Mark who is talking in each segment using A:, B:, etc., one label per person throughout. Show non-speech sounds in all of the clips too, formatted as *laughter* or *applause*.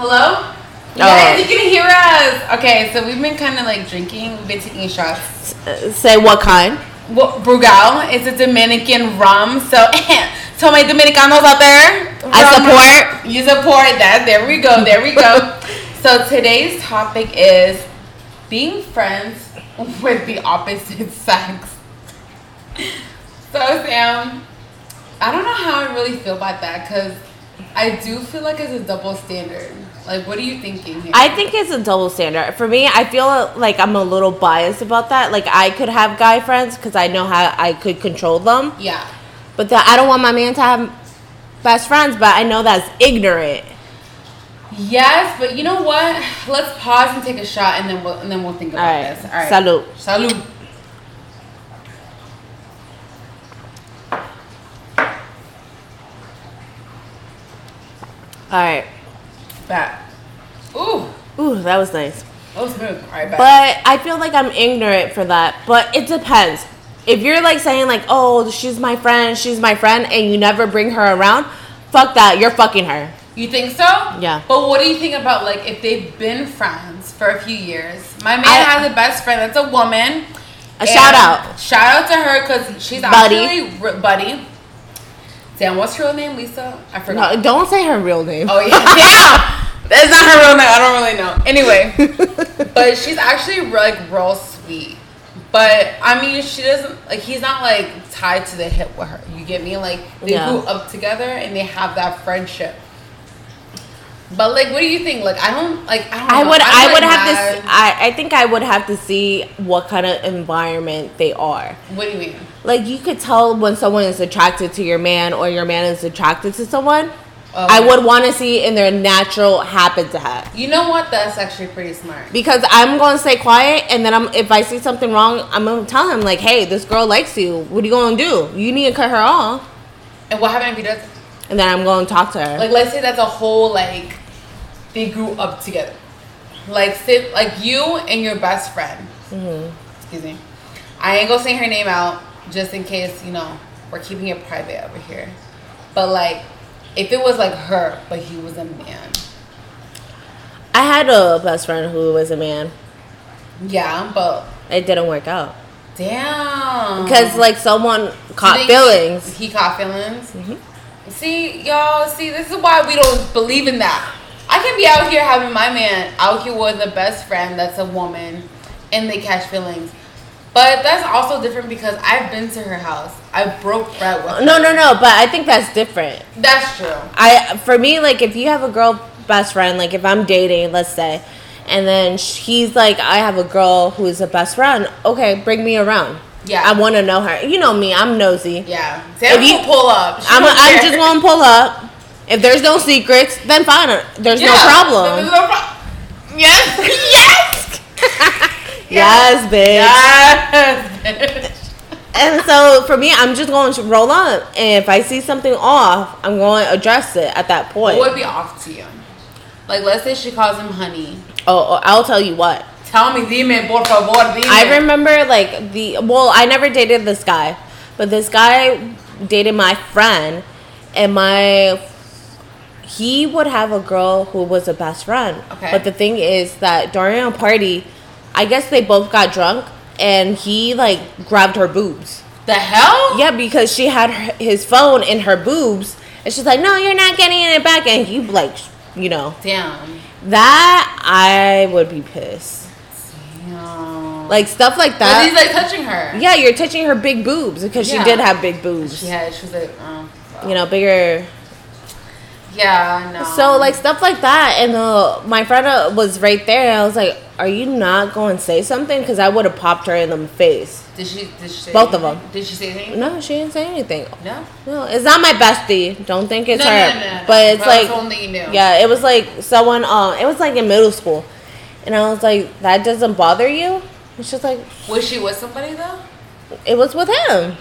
A: Hello? Yes, you can hear us. Okay, so we've been kind of like drinking. We've been taking shots.
B: Uh, say what kind?
A: Well, Brugal It's a Dominican rum. So, *laughs* to my Dominicanos out there,
B: I
A: rum-
B: support.
A: You support that. There we go. There we go. *laughs* so today's topic is being friends with the opposite *laughs* sex. So Sam, I don't know how I really feel about that because I do feel like it's a double standard. Like, what are you thinking here?
B: I think it's a double standard. For me, I feel like I'm a little biased about that. Like I could have guy friends because I know how I could control them,
A: yeah.
B: but that I don't want my man to have best friends. But I know that's ignorant.
A: Yes, but you know what? Let's pause and take a shot, and then we'll and then we'll think about
B: All right.
A: this. All right.
B: Salud.
A: Salud.
B: All right.
A: Back. Ooh,
B: Ooh, that was nice.
A: that was smooth. All right, back.
B: But I feel like I'm ignorant for that. But it depends. If you're like saying like, oh, she's my friend, she's my friend, and you never bring her around, fuck that. You're fucking her.
A: you think so?
B: Yeah.
A: But what do you think about like if they've been friends for a few years? My man
B: I-
A: has a best friend that's a woman.
B: A shout out.
A: Shout out to her because she's
B: Buddy.
A: actually buddy. Damn, what's her real name? Lisa? I forgot.
B: No, don't say her real name.
A: Oh yeah, *laughs* damn. That's not her real name. I don't really know. Anyway, *laughs* but she's actually like real sweet. But I mean, she doesn't like. He's not like tied to the hip with her. You get me? Like they
B: Yeah.
A: grew up together and they have that friendship. But like, what do you think? Like, I don't like. I don't.
B: I would I
A: like,
B: would have to
A: mad-
B: s- I, I think I would have to see what kind of environment they are.
A: What do you mean?
B: Like you could tell when someone is attracted to your man or your man is attracted to someone.
A: Oh.
B: I would want to see in their natural habitat.
A: You know what? That's actually pretty smart.
B: Because I'm going to stay quiet and then I'm if I see something wrong, I'm going to tell him like, "Hey, this girl likes you. What are you going to do? You need to cut her off."
A: And what happened if he does?
B: And then I'm going to talk to her.
A: Like, let's say that's a whole like they grew up together. Like, sit like you and your best friend.
B: Mm-hmm.
A: Excuse me. I ain't gonna say her name out just in case you know we're keeping it private over here. But like, if it was like her, but he was a man.
B: I had a best friend who was a man.
A: Yeah, but
B: It didn't work out.
A: damn.
B: Because like someone caught feelings.
A: He, he caught feelings.
B: Mm-hmm.
A: See, y'all. See, this is why we don't believe in that. I can be out here having my man out here with a best friend that's a woman, and they catch feelings. But that's also different because I've been to her house. I broke bread with her.
B: No, no, no. But I think that's different.
A: That's true.
B: I for me like if you have a girl best friend like if I'm dating let's say and then he's like I have a girl who is a best friend okay bring me around
A: Yeah.
B: I want to know her you know me I'm nosy
A: Yeah. Sam
B: If you-
A: pull up.
B: I'm
A: don't
B: I'm just gonna pull up if there's no secrets then fine there's no problem
A: There's no problem. Yes. *laughs* yes. *laughs*
B: yes bitch
A: Yes. bitch.
B: and so for me I'm just going to roll up and if I see something off I'm going to address it at that point
A: what would be off to you? Like, let's say she calls him honey.
B: oh oh, I'll tell you what
A: Tell me, dime, por favor, dime.
B: I remember like the well, I never dated this guy, but this guy dated my friend, and my he would have a girl who was a best friend.
A: Okay.
B: But the thing is that during a party, I guess they both got drunk, and he like grabbed her boobs.
A: The hell?
B: Yeah, because she had her, his phone in her boobs, and she's like, "No, you're not getting it back," and he like, you know,
A: Damn.
B: that I would be pissed.
A: Damn.
B: Like stuff like that.
A: But he's like touching her.
B: Yeah, you're touching her big boobs because
A: Yeah.
B: she did have big boobs.
A: She. She was like, oh.
B: You know, bigger.
A: Yeah, no.
B: So like stuff like that, and uh, my friend uh, was right there. And I was like, "Are you not going to say something?" Because I would have popped her in the face.
A: did she? Did she say
B: Both of
A: anything?
B: them.
A: Did she say anything?
B: No, she didn't say anything.
A: No.
B: No, it's not my bestie. Don't think it's
A: No,
B: her.
A: no, no, no.
B: But it's like,
A: only you knew.
B: yeah, it was like someone. Um, it was like in middle school, and I was like, "That doesn't bother you?" And she's like,
A: Was she with somebody though?
B: "It was with him."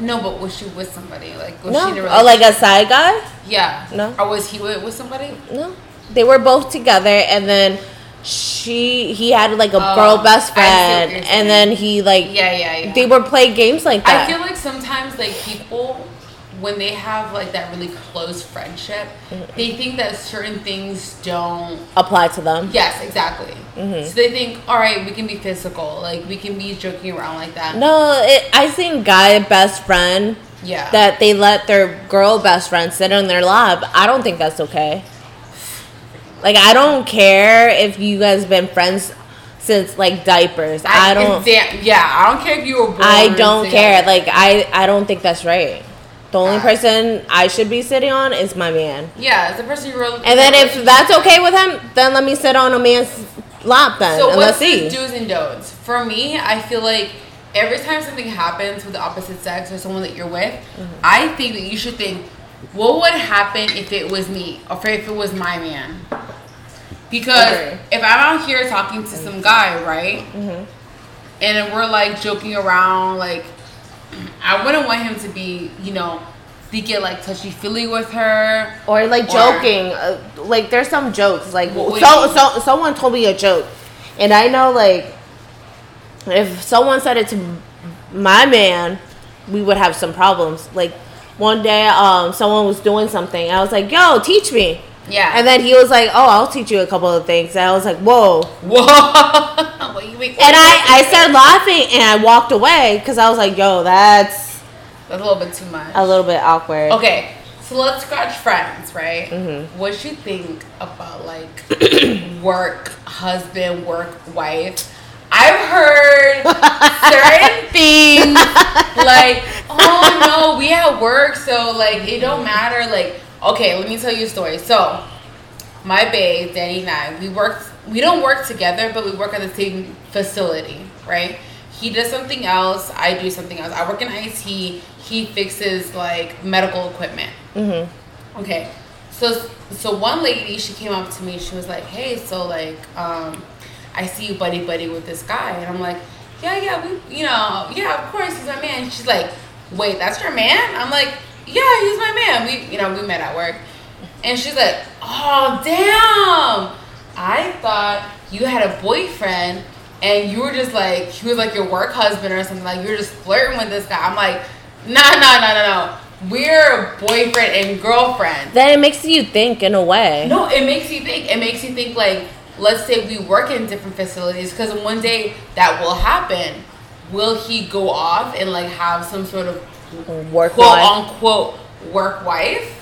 A: No, but was she with somebody? Like was
B: No,
A: she in a
B: oh, like a side guy.
A: Yeah.
B: No.
A: Or was he with, with somebody?
B: No, they were both together, and then she he had like a
A: Oh,
B: girl best
A: I see what
B: friend, and then he like
A: Yeah, yeah, yeah.
B: they were playing games like that.
A: I feel like sometimes like people when they have like that really close friendship, mm-hmm. they think that certain things don't.
B: Apply to them.
A: Yes, exactly. Mm-hmm. So they think, all right, we can be physical, like we can be joking around like that.
B: No, it, I think guy best friend
A: Yeah.
B: that they let their girl best friend sit in their lap. I don't think that's okay. Like I don't care if you guys been friends since like diapers. I, don't.
A: Damn, yeah, I don't care if you were. Born
B: I don't care. Like I, I don't think that's right. The only
A: Uh,
B: person I should be sitting on is my man.
A: Yeah, it's the person you really.
B: And then if that's okay with him, then let me sit on a man's lap then,
A: So
B: and
A: what's
B: let's
A: the
B: see.
A: do's and don'ts? For me, I feel like every time something happens with the opposite sex or someone that you're with,
B: Mm-hmm.
A: I think that you should think, what would happen if it was me or if it was my man? Because
B: Okay.
A: if I'm out here talking to some guy, right,
B: Mm-hmm.
A: and we're like joking around, like I wouldn't want him to be, you know, be get like touchy feely with her.
B: Or like
A: Or-
B: joking, uh, like there's some jokes. Like
A: would
B: so, so someone told me a joke, and I know like if someone said it to my man, we would have some problems. Like one day, um, someone was doing something. I was like, "Yo, teach me."
A: Yeah.
B: And then he was like, "Oh, I'll teach you a couple of things." And I was like, "Whoa!"
A: Whoa! *laughs* what you make?
B: And I, I started laughing and I walked away because I was like, "Yo, that's
A: That's a little bit too much.
B: a little bit awkward."
A: Okay, so let's scratch friends, right?
B: Mm-hmm.
A: What you think about like *coughs* work husband, work wife? I've heard certain *laughs* things like, *laughs* oh no, we at work, so like it don't matter. Like, okay, let me tell you a story. So, my babe, Danny and I, we worked. We don't work together, but we work at the same facility, right? He does something else. I do something else. I work in IT. He fixes like medical equipment.
B: Mm-hmm.
A: Okay, so so one lady she came up to me. She was like, "Hey, so like, um, I see you buddy buddy with this guy," and I'm like, "Yeah, yeah, we, you know, yeah, of course he's my man." She's like, "Wait, that's your man?" I'm like, "Yeah, he's my man. We, you know, we met at work," and she's like, "Oh, damn! I thought you had a boyfriend." And you were just like he was like your work husband or something like you were just flirting with this guy. I'm like, nah, nah, nah, nah, no. We're boyfriend and girlfriend.
B: Then it makes you think in a way.
A: No, it makes you think. It makes you think like, let's say we work in different facilities because one day that will happen. Will he go off and like have some sort of
B: Work
A: quote
B: life.
A: unquote work wife?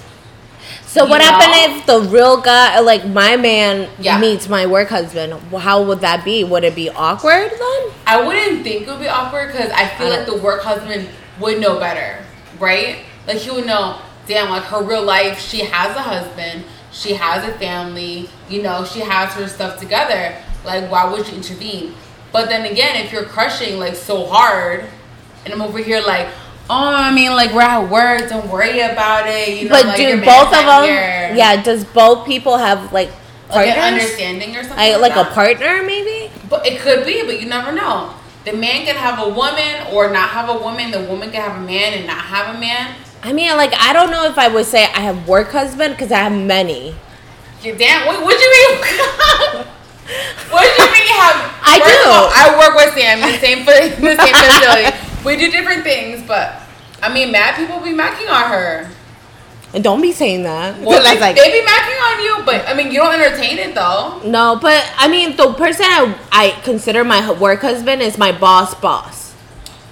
B: So what
A: you
B: happened if the real guy, like my man,
A: Yeah.
B: meets my work husband? How would that be? Would it be awkward then?
A: I wouldn't think it would be awkward because I feel
B: I
A: like the work husband would know better, right? Like he would know, damn, like her real life, she has a husband, she has a family, you know, she has her stuff together. Like, why would you intervene? But then again, if you're crushing like so hard, and I'm over here like, oh, I mean, like we're at work, don't worry about it. You know,
B: but
A: like,
B: do both of them?
A: here.
B: Yeah. Does both people have like
A: like an understanding or something.
B: I, like a
A: that.
B: partner, maybe.
A: But it could be, but you never know. The man can have a woman or not have a woman. The woman can have a man and not have a man.
B: I mean, like I don't know if I would say I have work husband because I have many.
A: You damn. What would you mean? *laughs* what do you mean you have?
B: I do.
A: all, I work with Sam in the same in the same facility. We do different things, but I mean, mad people be macking on her.
B: And don't be saying that.
A: Well, *laughs* they,
B: like
A: they be macking on you, but I mean, you don't entertain it though.
B: no, but I mean, the person I, I consider my work husband is my boss. Boss.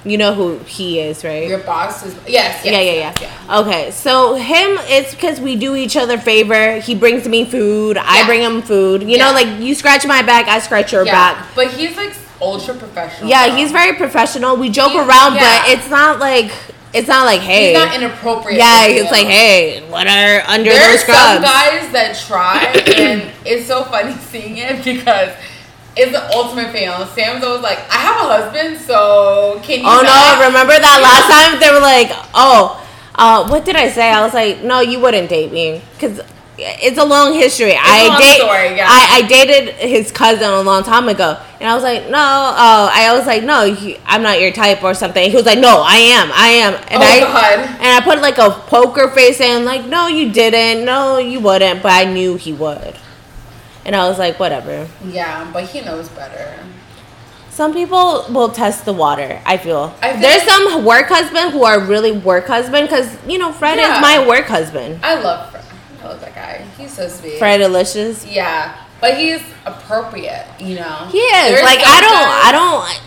B: You know who he is, right?
A: Your boss is yes, yes
B: yeah, yeah,
A: yes,
B: yeah, Okay, so him, it's because we do each other favor. He brings me food. I bring him food. You
A: Yeah.
B: know, like you scratch my back, I scratch your
A: Yeah,
B: back.
A: but he's like ultra professional.
B: Yeah, he's very professional. We joke
A: He's-
B: around,
A: yeah.
B: but it's not like it's not like hey.
A: He's not inappropriate.
B: yeah, it's like hey, what are under
A: There's
B: those
A: some
B: scrubs?
A: guys that try, *clears throat* and it's so funny *laughs* seeing it because it's the ultimate fail. Sam's always like, "I have a husband, so can you?"
B: Oh
A: not?"
B: no! Remember that *laughs* last time they were like, "Oh, uh, what did I say?" I was like, "No, you wouldn't date me because it's a long history. I
A: a long
B: date,
A: story, yeah.
B: I, I dated his cousin a long time ago, and I was like, no, oh, I was like, no, he, I'm not your type or something. He was like, no, I am, I am, and
A: Oh,
B: I
A: God.
B: and I put like a poker face and like, no, you didn't, no, you wouldn't, but I knew he would, and I was like, whatever.
A: Yeah, but he knows better.
B: Some people will test the water. I feel
A: I feel
B: there's
A: like-
B: some work husband who are really work husband because you know Fred
A: Yeah.
B: is my work husband.
A: I love Fred. Love that guy. He's so sweet.
B: Fred Delicious.
A: Yeah, but he's appropriate. You know.
B: He is
A: There's
B: like I don't I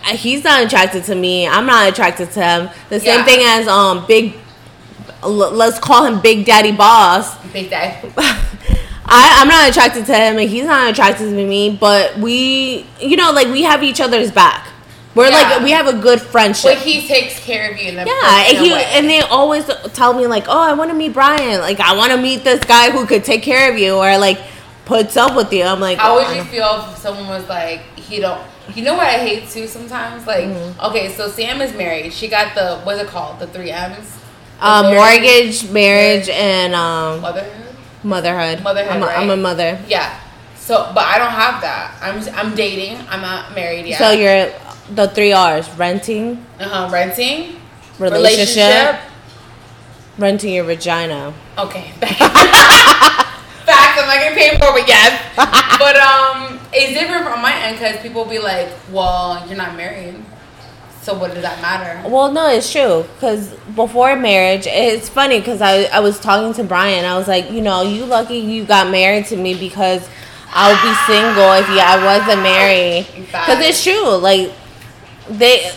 B: don't he's not attracted to me. I'm not attracted to him. The same
A: Yeah.
B: thing as um big let's call him Big Daddy Boss. *laughs*
A: Big day.
B: I, I'm not attracted to him and he's not attracted to me, but we you know, like we have each other's back. We're
A: Yeah.
B: like we have a good friendship.
A: But he takes care of you in a
B: yeah, and he
A: way.
B: and they always tell me like, "Oh, I want to meet Brian. Like, I want to meet this guy who could take care of you or like puts up with you." I'm like,
A: How
B: "Oh,
A: would
B: I
A: you feel if someone was like, he don't? You know what I hate too sometimes? Like,
B: Mm-hmm.
A: okay, so Sam is married. She got the what's it called? The three M's. The
B: uh,
A: marriage,
B: mortgage, marriage, and um,
A: motherhood.
B: motherhood.
A: Motherhood,
B: I'm a, I'm a mother.
A: Yeah. So, but I don't have that. I'm I'm dating. I'm not married yet.
B: So you're the three R's: renting,
A: uh-huh, renting,
B: relationship, renting your vagina.
A: Okay. Facts. I'm not getting paid for, but yes. *laughs* but um, it's different from my end because people be like, "Well, you're not married, so what does that matter?"
B: Well, no, it's true. Because before marriage, it's funny because I, I was talking to Brian. I was like, you know, you lucky you got married to me because I would be single if yeah, I wasn't married. Because it's true. Like, they,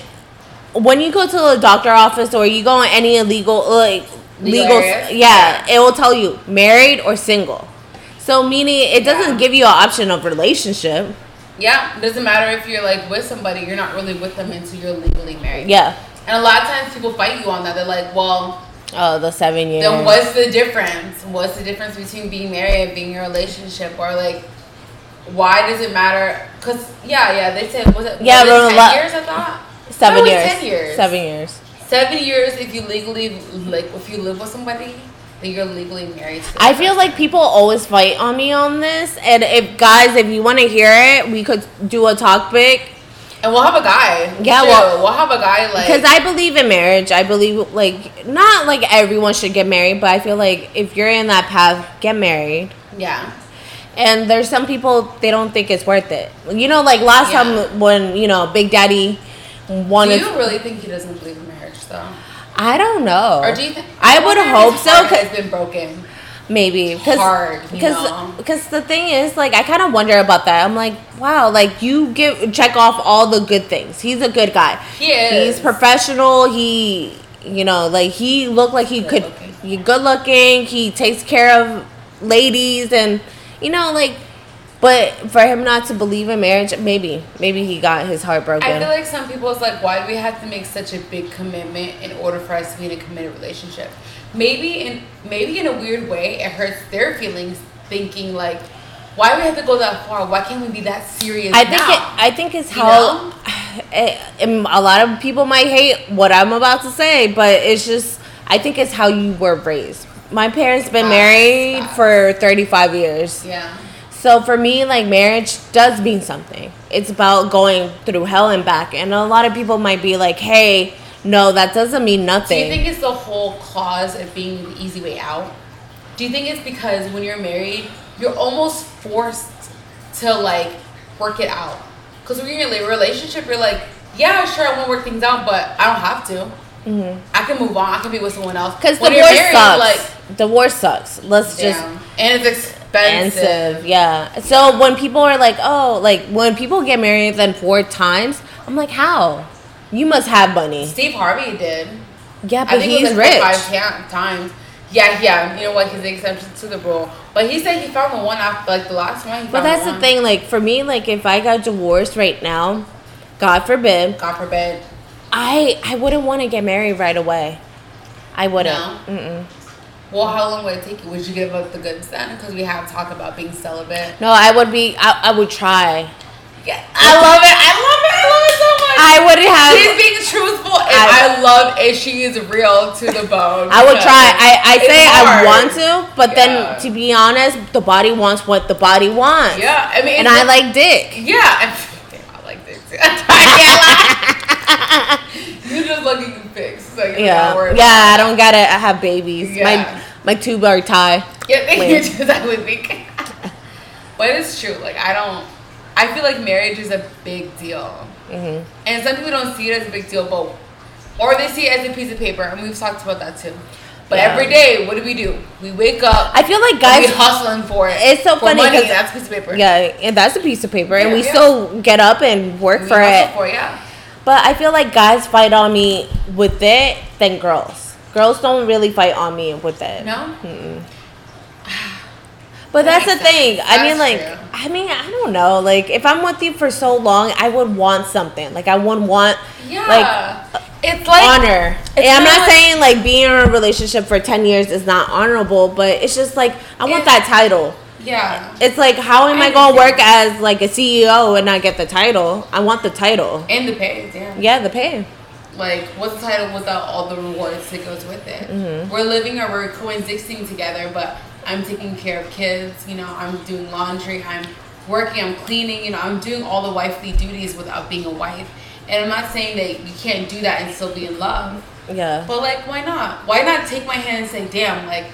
B: when you go to a doctor office or you go in any illegal, like,
A: Legal
B: legal,
A: areas?
B: yeah, it will tell you married or single. So, meaning it doesn't
A: Yeah.
B: give you an option of relationship.
A: Yeah, doesn't matter if you're like with somebody, you're not really with them until you're legally married.
B: Yeah.
A: And a lot of times people fight you on that. They're like, "Well,
B: Oh, the seven years.
A: then what's the difference? What's the difference between being married and being in a relationship? Or like, why does it matter? Because yeah, yeah, they said was it
B: Yeah,
A: was it ten
B: lot-
A: years? I thought
B: Seven
A: No, it was
B: years.
A: Ten years.
B: Seven years.
A: Seven years if you legally like if you live with somebody, then you're legally married. To
B: I feel like people always fight on me on this, and if guys, if you want to hear it, we could do a topic
A: and we'll have a guy.
B: Yeah,
A: too.
B: well-
A: we'll have a guy like
B: because I believe in marriage. I believe like not like everyone should get married, but I feel like if you're in that path, get married.
A: yeah.
B: And there's some people they don't think it's worth it. You know, like last
A: Yeah.
B: time when you know Big Daddy wanted.
A: Do you really think he doesn't believe in marriage though?
B: I don't know.
A: Or do you think
B: I would hope so, 'cause-
A: has been broken.
B: Maybe because because because the thing is like I kind of wonder about that. I'm like, wow, like you give check off all the good things. He's a good guy.
A: He is.
B: He's professional. He you know like he looked like he
A: Good
B: could.
A: looking.
B: He good looking. He takes care of ladies and you know like. But for him not to believe in marriage, maybe maybe he got his heart broken.
A: I feel like some people is like, why do we have to make such a big commitment in order for us to be in a committed relationship? Maybe in maybe in a weird way, it hurts their feelings, thinking like, why do we have to go that far? Why can't we be that serious?
B: I think
A: now?
B: it, I think it's
A: You
B: how
A: know? *sighs*
B: it, a lot of people might hate what I'm about to say, but it's just I think it's how you were raised. My parents been married for 35 years.
A: yeah,
B: So for me like marriage does mean something. It's about going through hell and back. And a lot of people might be like, "Hey, no, that doesn't mean nothing."
A: Do you think it's the whole cause of being the easy way out? Do you think it's because when you're married, you're almost forced to like work it out? Because when you're in a relationship, you're like, yeah, sure, I want to work things out, but I don't have to. Mm-hmm. I can move on. I can be with someone else. When you're
B: divorce
A: married,
B: sucks.
A: Like,
B: divorce sucks. Let's just
A: and it's expensive.
B: expensive. Yeah. So when people are like, oh, like when people get married then four times, I'm like, how? You must have money.
A: Steve Harvey did.
B: Yeah, but he's
A: like
B: rich.
A: five times. Yeah, yeah. You know what? He's the exception to the rule. But he said he found the one after like the last one.
B: But that's
A: the
B: the thing. Like for me, like if I got divorced right now, God forbid,
A: God forbid.
B: I I wouldn't want to get married right away. I wouldn't.
A: No? Well, how long would it take you? Would you give up the goods then? Because we have talked about being celibate.
B: No, I would be. I, I would try.
A: Yeah, I love it. I love it. I love it so much.
B: I would have.
A: She's being truthful, and
B: I-
A: I, love it. She is real to the bone.
B: I would try. I, I say I want to, but
A: Yeah.
B: then to be honest, the body wants what the body wants.
A: Yeah, I mean,
B: And I like dick.
A: Yeah, *laughs* I like this. *laughs* I can't lie. *laughs* *laughs* You're just looking so you're
B: Yeah. Yeah, I don't gotta have babies.
A: Yeah.
B: My my tubes are tied.
A: Yeah, *laughs* you're just I would think. but it's true. Like I don't. I feel like marriage is a big deal. Mm-hmm. And some people don't see it as a big deal, but or they see it as a piece of paper, and we've talked about that too. But yeah. every day, what do we do? We wake up.
B: I feel like guys
A: we hustling for it.
B: It's so funny
A: because that's a piece of paper.
B: Yeah, and that's a piece of paper, yeah, and we yeah. still get up and work
A: we
B: for it.
A: For, yeah.
B: But I feel like guys fight on me with it than girls. Girls don't really fight on me with it.
A: No. Mm-mm. *sighs*
B: But that that's the thing. That's I mean, like, true. I mean, I don't know. Like, if I'm with you for so long, I would want something. Like, I would want,
A: yeah.
B: like, it's like honor. It's and I'm not like, saying like being in a relationship for ten years is not honorable, but it's just like I want that title.
A: Yeah.
B: It's like how am I, I gonna work as like a CEO and not get the title? I want the title.
A: And the pay, damn.
B: Yeah, the pay.
A: Like, what's the title without all the rewards that goes with it? Mm-hmm. We're living or we're coexisting together, but I'm taking care of kids. You know, I'm doing laundry. I'm working. I'm cleaning. You know, I'm doing all the wifely duties without being a wife. And I'm not saying that you can't do that and still be in love.
B: Yeah.
A: But like, why not? Why not take my hand and say, "Damn, like,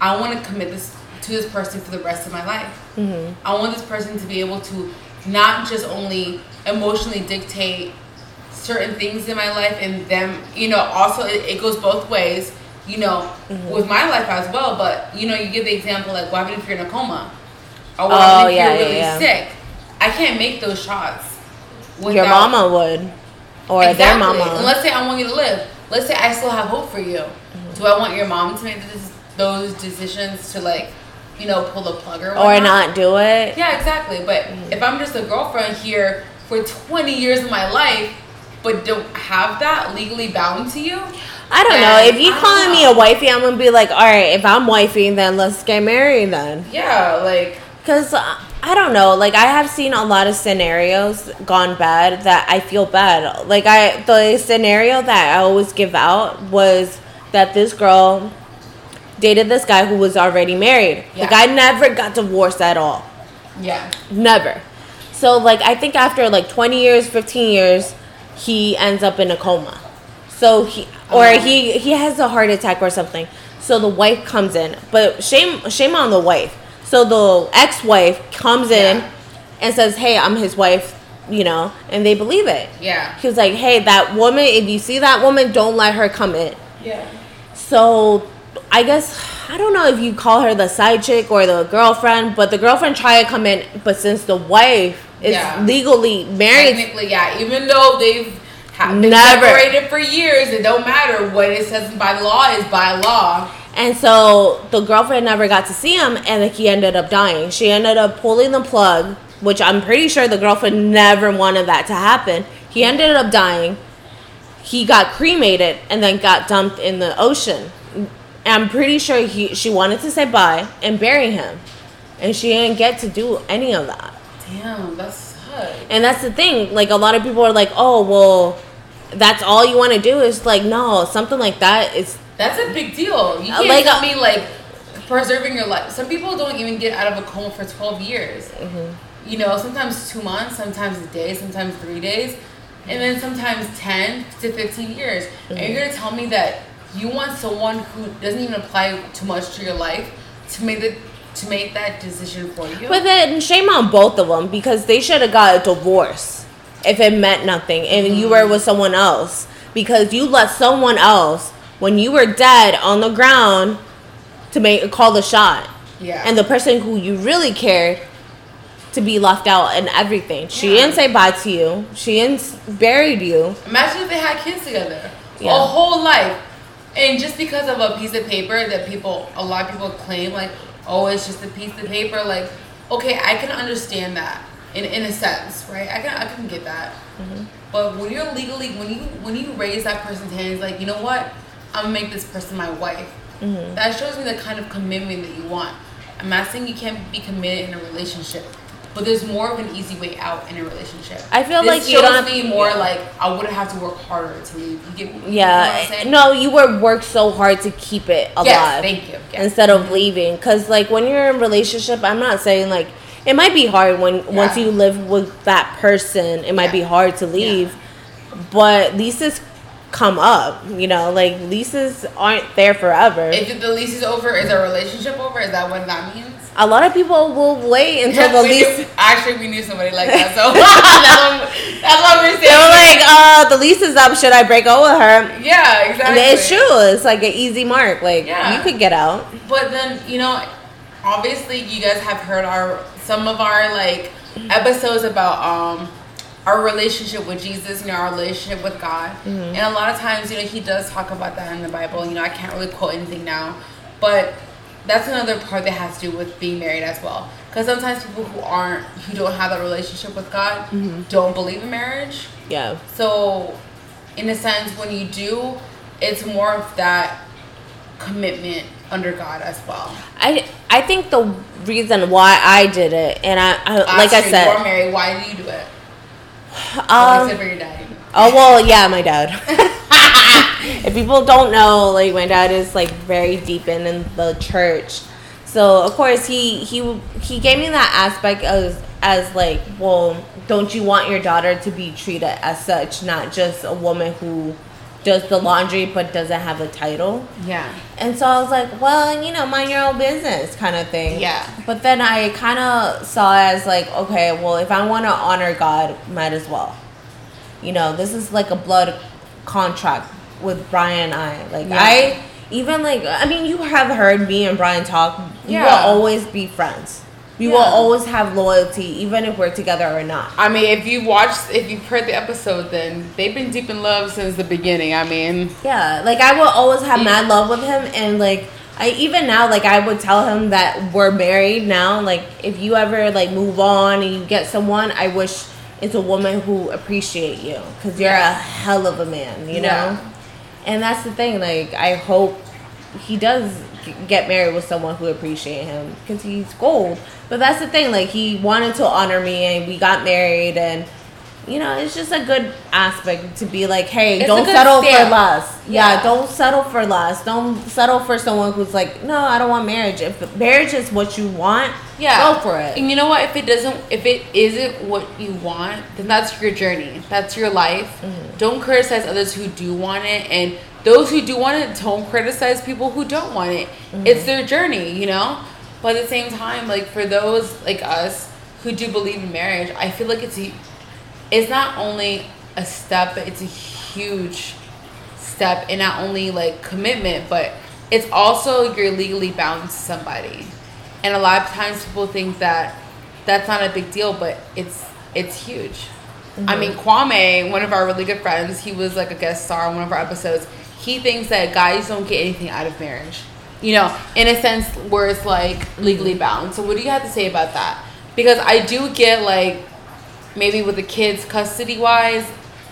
A: I want to commit this to this person for the rest of my life. Mm-hmm. I want this person to be able to not just only emotionally dictate certain things in my life and them, you know, also it, it goes both ways, you know, mm-hmm. with my life as well. But you know, you give the example like, what happens if you're in a coma, or what oh, if yeah, you're really yeah, yeah. sick? I can't make those shots.
B: Your mama would or exactly. their mama.
A: And let's say I want you to live. Let's say I still have hope for you. Mm-hmm. Do I want your mom to make this, those decisions to like, you know, pull the plug or
B: or not do it?
A: Yeah, exactly. But mm-hmm. if I'm just a girlfriend here for 20 years of my life, but don't have that legally bound to you.
B: I don't know. If you calling me a wifey, I'm gonna be like, all right. If I'm wifey, then let's get married then.
A: Yeah, like
B: because I don't know. Like I have seen a lot of scenarios gone bad that I feel bad. Like I the scenario that I always give out was that this girl dated this guy who was already married. Yeah. The guy never got divorced at all.
A: Yeah.
B: Never. So like I think after like 20 years, 15 years, he ends up in a coma. So he or oh. he he has a heart attack or something. So the wife comes in. But shame shame on the wife so the ex-wife comes in yeah. and says, "Hey, I'm his wife." You know, and they believe it.
A: Yeah.
B: He was like, "Hey, that woman. If you see that woman, don't let her come in."
A: Yeah.
B: So, I guess I don't know if you call her the side chick or the girlfriend, but the girlfriend tried to come in, but since the wife is yeah. legally married,
A: technically, yeah, even though they've been Never. separated for years, it don't matter what it says by law is by law.
B: And so the girlfriend never got to see him, and he ended up dying. She ended up pulling the plug, which I'm pretty sure the girlfriend never wanted that to happen. He ended up dying. He got cremated and then got dumped in the ocean. I'm pretty sure he she wanted to say bye and bury him, and she didn't get to do any of that.
A: Damn, that's sad.
B: And that's the thing. Like a lot of people are like, "Oh, well, that's all you want to do." Is like, no, something like that is
A: that's a big deal. You can't like, tell me like preserving your life. Some people don't even get out of a coma for twelve years. Mm-hmm. You know, sometimes two months, sometimes a day, sometimes three days, and then sometimes ten to fifteen years. Mm-hmm. And you're gonna tell me that you want someone who doesn't even apply too much to your life to make the to make that decision for you.
B: But then shame on both of them because they should have got a divorce if it meant nothing and mm-hmm. you were with someone else because you let someone else when you were dead on the ground to make call the shot.
A: Yeah.
B: And the person who you really cared to be left out and everything. She yeah. didn't say bye to you. She didn't buried you.
A: Imagine if they had kids together. Yeah. A whole life. And just because of a piece of paper that people a lot of people claim like, oh, it's just a piece of paper, like, okay, I can understand that in, in a sense, right? I can I can get that. Mm-hmm. But when you're legally when you when you raise that person's hand, it's like, you know what? I'm gonna make this person my wife. Mm-hmm. That shows me the kind of commitment that you want. I'm not saying you can't be committed in a relationship, but there's more of an easy way out in a relationship.
B: I feel
A: this
B: like
A: you shows me more yeah. like I wouldn't have to work harder to leave. You get,
B: yeah, you know no, you would work so hard to keep it alive.
A: Yes, thank you.
B: Yes. Instead of leaving, because like when you're in a relationship, I'm not saying like it might be hard when yeah. once you live with that person, it might yeah. be hard to leave. But leases come up. You know, like leases aren't there forever.
A: If the lease is over, is our relationship over? Is that what that means?
B: A lot of people will wait until the
A: We
B: lease.
A: knew- actually, we knew somebody like that, so *laughs* *laughs* that's, what, we're
B: They
A: saying.
B: were like, uh, the lease is up. Should I break up with her?
A: yeah, exactly.
B: And it's true. It's like an easy mark. Like
A: Yeah.
B: you could get out.
A: But then you know, obviously, you guys have heard our some of our like episodes about um our relationship with Jesus, you know, our relationship with God,
B: Mm-hmm.
A: and a lot of times, you know, He does talk about that in the Bible. You know, I can't really quote anything now, but that's another part that has to do with being married as well. Because sometimes people who aren't, who don't have that relationship with God,
B: Mm-hmm.
A: don't believe in marriage.
B: Yeah.
A: So, in a sense, when you do, it's more of that commitment under God as well.
B: I I think the reason why I did it, and I, I like I
A: Astrid, you're
B: said,
A: married. Why do you do it?
B: um,
A: Except for your daddy.
B: oh well, yeah, my dad. *laughs* if people don't know, like my dad is like very deep in, in the church, so of course he he he gave me that aspect as as like, well, don't you want your daughter to be treated as such, not just a woman who does the laundry but doesn't have a title.
A: Yeah.
B: And so I was like, well, you know, mind your own business kind of thing.
A: Yeah.
B: But then I kind of saw it as like, okay, well, if I want to honor God, might as well. You know, this is like a blood contract with Brian and I. Like,
A: Yeah.
B: I even like, I mean, you have heard me and Brian talk. We
A: Yeah.
B: will always be friends. We will always have loyalty, even if we're together or not.
A: I mean, if you watched, if you've heard the episode, then they've been deep in love since the beginning. I mean,
B: Yeah, like I will always have
A: Yeah.
B: mad love with him, and like I even now, like I would tell him that we're married now. Like if you ever like move on and you get someone, I wish it's a woman who appreciate you because you're
A: Yeah.
B: a hell of a man, you know.
A: Yeah.
B: And that's the thing. Like I hope he does get married with someone who appreciate him because he's gold. But that's the thing. Like he wanted to honor me, and we got married, and you know, it's just a good aspect to be like, hey,
A: It's
B: don't settle for less. Yeah.
A: Yeah.
B: don't settle for less. Don't settle for someone who's like, no, I don't want marriage. If marriage is what you want,
A: yeah,
B: go for it.
A: And you know what? If it doesn't, if it isn't what you want, then that's your journey. That's your life.
B: Mm-hmm.
A: Don't criticize others who do want it, and those who do want it, don't criticize people who don't want it.
B: Mm-hmm.
A: It's their journey, you know. But at the same time, like for those like us who do believe in marriage, I feel like it's a, it's not only a step, but it's a huge step and not only like commitment, but it's also you're legally bound to somebody. And a lot of times people think that that's not a big deal, but it's it's huge. I mm-hmm. mean, Kwame, one of our really good friends, he was like a guest star on one of our episodes. He thinks that guys don't get anything out of marriage. You know, in a sense where it's like legally mm-hmm. bound. So what do you have to say about that? Because I do get like maybe with the kids custody wise,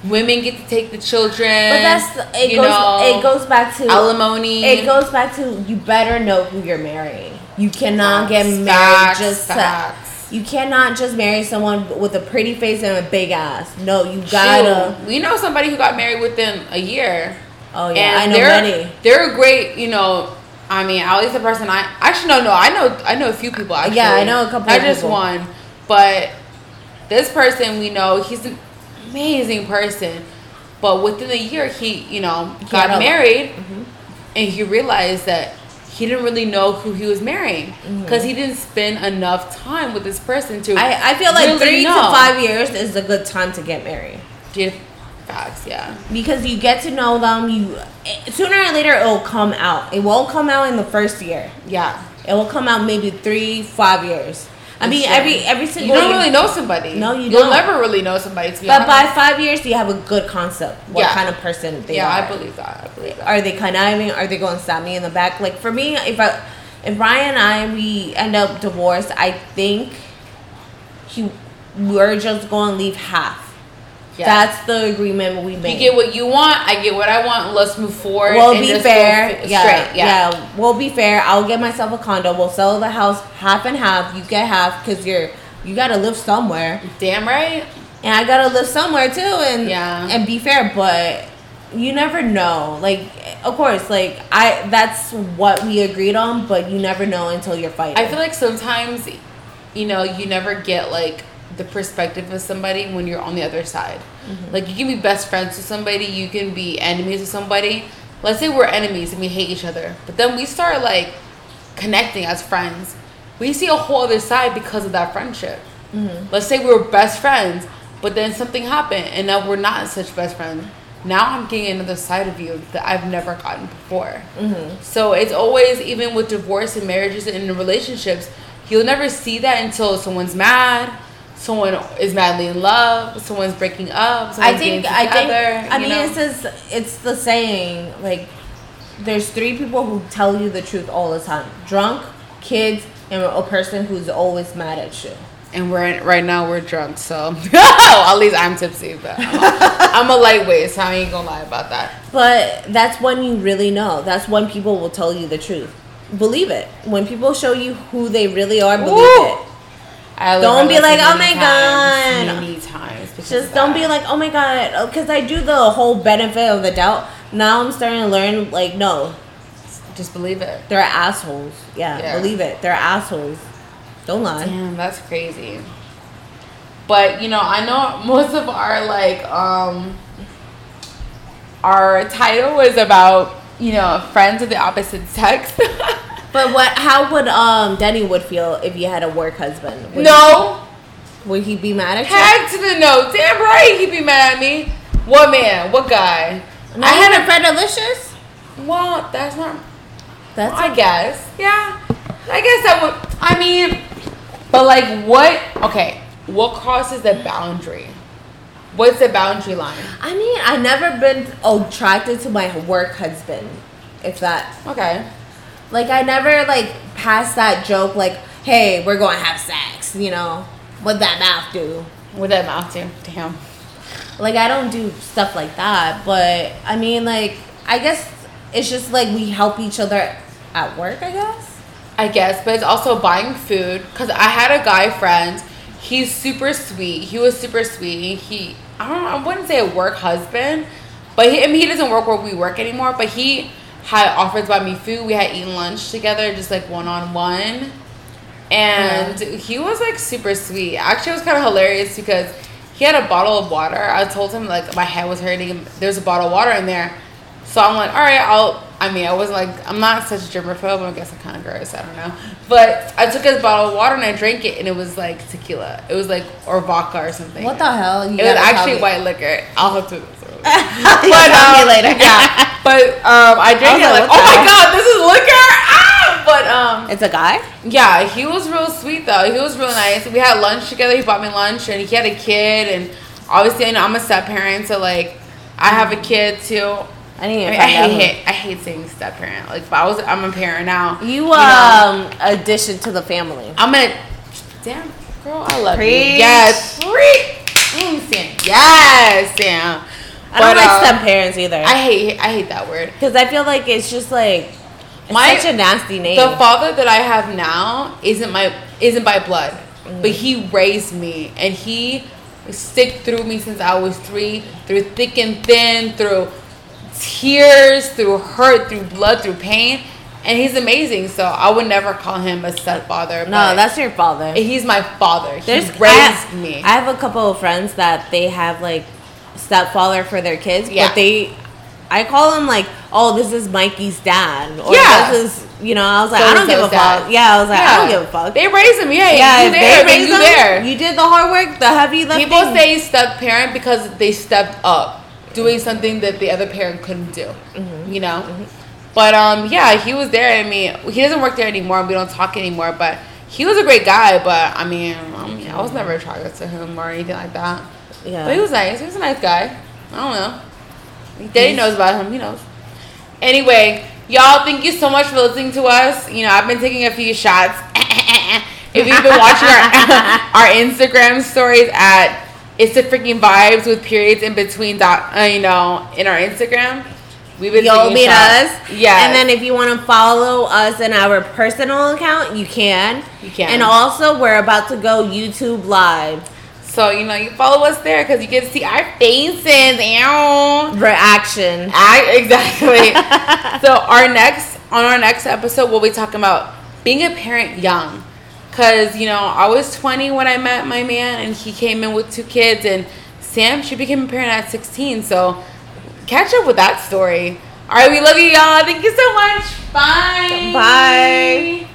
A: women get to take the children.
B: But that's it
A: you
B: goes
A: know,
B: it goes back to
A: alimony.
B: It goes back to you better know who you're marrying. You cannot get married just to. You cannot just marry someone with a pretty face and a big ass. No, you gotta.
A: Shoot, we know somebody who got married within a year.
B: Oh yeah, I know
A: they're,
B: many.
A: They're great, you know. I mean, at least the person I actually no, no, I know, I know a few people. Actually,
B: Yeah, I know a couple of
A: just
B: people.
A: one, but this person we know, he's an amazing person. But within a year, he, you know,
B: had
A: got married,
B: Mm-hmm.
A: and he realized that he didn't really know who he was marrying
B: Mm-hmm.
A: because he didn't spend enough time with this person to.
B: I, I feel like
A: really
B: three
A: know.
B: to five years is a good time to get married
A: Yeah, facts, yeah.
B: because you get to know them. You eh, sooner or later it will come out. It won't come out in the first year.
A: Yeah.
B: It will come out maybe three, five years. I mean,
A: Sure.
B: every every
A: You don't
B: year-
A: really know somebody.
B: No, you don't
A: You'll
B: don't.
A: never really know somebody. To be
B: But by five years, you have a good concept what
A: Yeah.
B: kind of person they
A: yeah,
B: are.
A: I believe that. I believe that.
B: Are they conniving? Are they going to stab me in the back? Like for me, if I, if Ryan and I we end up divorced, I think he we're just going to leave half.
A: Yeah.
B: That's the agreement we made.
A: you get what you want. I get what I want. Let's move forward.
B: We'll
A: and
B: be fair. yeah,
A: Straight. Yeah.
B: We'll be fair. I'll get myself a condo. We'll sell the house half and half. You get half because you're you got to live somewhere.
A: Damn right.
B: and I gotta live somewhere too, and
A: Yeah.
B: and be fair. But you never know. Like, of course, like I that's what we agreed on, but you never know until you're fighting.
A: I feel like sometimes, you know, you never get like the perspective of somebody when you're on the other side.
B: Mm-hmm.
A: Like you can be best friends with somebody, you can be enemies with somebody. Let's say we're enemies and we hate each other, but then we start like connecting as friends. we see a whole other side because of that friendship.
B: Mm-hmm.
A: Let's say we were best friends, but then something happened, and now we're not such best friends. Now I'm getting another side of you that I've never gotten before.
B: Mm-hmm.
A: So it's always even with divorce and marriages and relationships, you'll never see that until someone's mad, someone is madly in love, someone's breaking up.
B: I think
A: getting
B: I think
A: together,
B: I
A: you
B: mean
A: know?
B: it's just it's the saying like there's three people who tell you the truth all the time. Drunk, kids, and a person who's always mad at you.
A: and we're in, right now we're drunk, so *laughs* *laughs* at least I'm tipsy, but I'm a, I'm a lightweight, so I ain't gonna lie about that.
B: But that's when you really know. That's when people will tell you the truth. Believe it. When people show you who they really are, believe
A: Woo!
B: it.
A: Learned
B: Don't be like, "Oh my
A: times,
B: God."
A: many times.
B: Just don't be like, oh my god, because I do the whole benefit of the doubt. Now I'm starting to learn, like, no,
A: just believe it.
B: they're assholes. Yeah,
A: Yeah.
B: believe it. They're assholes. Don't lie.
A: Damn, that's crazy. But you know, I know most of our like um our title was about you know friends of the opposite sex. *laughs*
B: But what? How would um Denny would feel if you had a work husband? Would
A: no,
B: he, would he be mad at you?
A: tag to the no. Damn right, he'd be mad at me. What man? What guy?
B: No,
A: I had
B: a Fred Delicious.
A: Well, that's not.
B: That's
A: I guess. Yeah. I guess that would. I mean, but like, what? Okay, what crosses the boundary? What's the boundary line?
B: I mean, I've never been attracted to my work husband. If that,
A: Okay.
B: Like, I never like passed that joke. Like, hey, we're going to have sex. You know, what that mouth do?
A: What that mouth do? Damn.
B: Like, I don't do stuff like that. But I mean, like, I guess it's just like we help each other at work. I guess.
A: I guess, but it's also buying food. Cause I had a guy friend. He's super sweet. He was super sweet. He, I don't know, I wouldn't say a work husband, but he, I mean, he doesn't work where we work anymore. But he had offered to buy me food. We had eaten lunch together, just like one on one. And he was like super sweet. Actually, it was kind of hilarious because he had a bottle of water. I told him like my head was hurting. There's a bottle of water in there. So I'm like, all right, I'll. I mean, I wasn't like, I'm not such a germaphobe. I guess I'm kind of gross. I don't know. But I took his bottle of water and I drank it, and it was like tequila. It was like or vodka or something.
B: What the hell? You
A: It was actually white liquor. I'll have to. *laughs* But um,
B: later.
A: yeah. *laughs* But um, I drank
B: I
A: it like,
B: like,
A: oh my god, this is liquor. *laughs* Ah! But um,
B: It's a guy.
A: yeah, he was real sweet though. He was real nice. We had lunch together. He bought me lunch, and he had a kid. And obviously, I know I'm a step parent, so like, I have a kid too.
B: I didn't
A: I, mean, I
B: out.
A: hate, I hate saying step parent. Like, but I was, I'm a parent now.
B: You
A: know?
B: um addition to the family.
A: I'm a damn girl. I love
B: Preach.
A: you. Yes, preach. Mm, Sam. Yes, Sam.
B: I don't like
A: uh,
B: step parents either.
A: I hate, I hate that word.
B: Because I feel like it's just like it's
A: My-
B: such a nasty name.
A: The father that I have now isn't my isn't by blood,
B: Mm.
A: but he raised me and he stick through me since I was three, through thick and thin, through tears, through hurt, through blood, through pain, and he's amazing. So I would never call him a stepfather.
B: no, that's your father.
A: he's my father. He raised
B: I,
A: me.
B: I have a couple of friends that they have like stepfather for their kids,
A: Yeah.
B: but they. I call them like, oh, this is Mikey's dad, or
A: Yeah.
B: this is, you know. I was like, I don't give a
A: dad.
B: fuck. Yeah, I was like, I don't give a fuck.
A: They raised him. Yeah,
B: yeah,
A: you there,
B: they
A: then
B: raised
A: you
B: them,
A: there.
B: you did the hard work, the heavy lifting.
A: People say step parent because they stepped up, doing something that the other parent couldn't do.
B: Mm-hmm.
A: You know, but um, yeah, he was there. I mean, he doesn't work there anymore. We don't talk anymore. But he was a great guy. But I mean, um, I was never attracted to him or anything like that.
B: yeah.
A: But he was nice. He was a nice guy. I don't know. Daddy knows about him. He knows. Anyway, y'all, thank you so much for listening to us. You know, I've been taking a few shots. *laughs* if you've been watching our *laughs* our Instagram stories at it's the freaking vibes with periods in between dot uh, you know in our Instagram. We've been
B: meet
A: shots.
B: us.
A: Yeah.
B: And then if you want to follow us in our personal account, you can.
A: You can.
B: And also, we're about to go YouTube live.
A: so you know you follow us there because you get to see our faces. Ew.
B: Reaction.
A: I, *laughs* exactly. so our next on our next episode, we'll be talking about being a parent young, because you know I was 20 when I met my man, and he came in with two kids, and Sam she became a parent at 16. So catch up with that story. All right, we love you, y'all. Thank you so much. Bye.
B: Bye.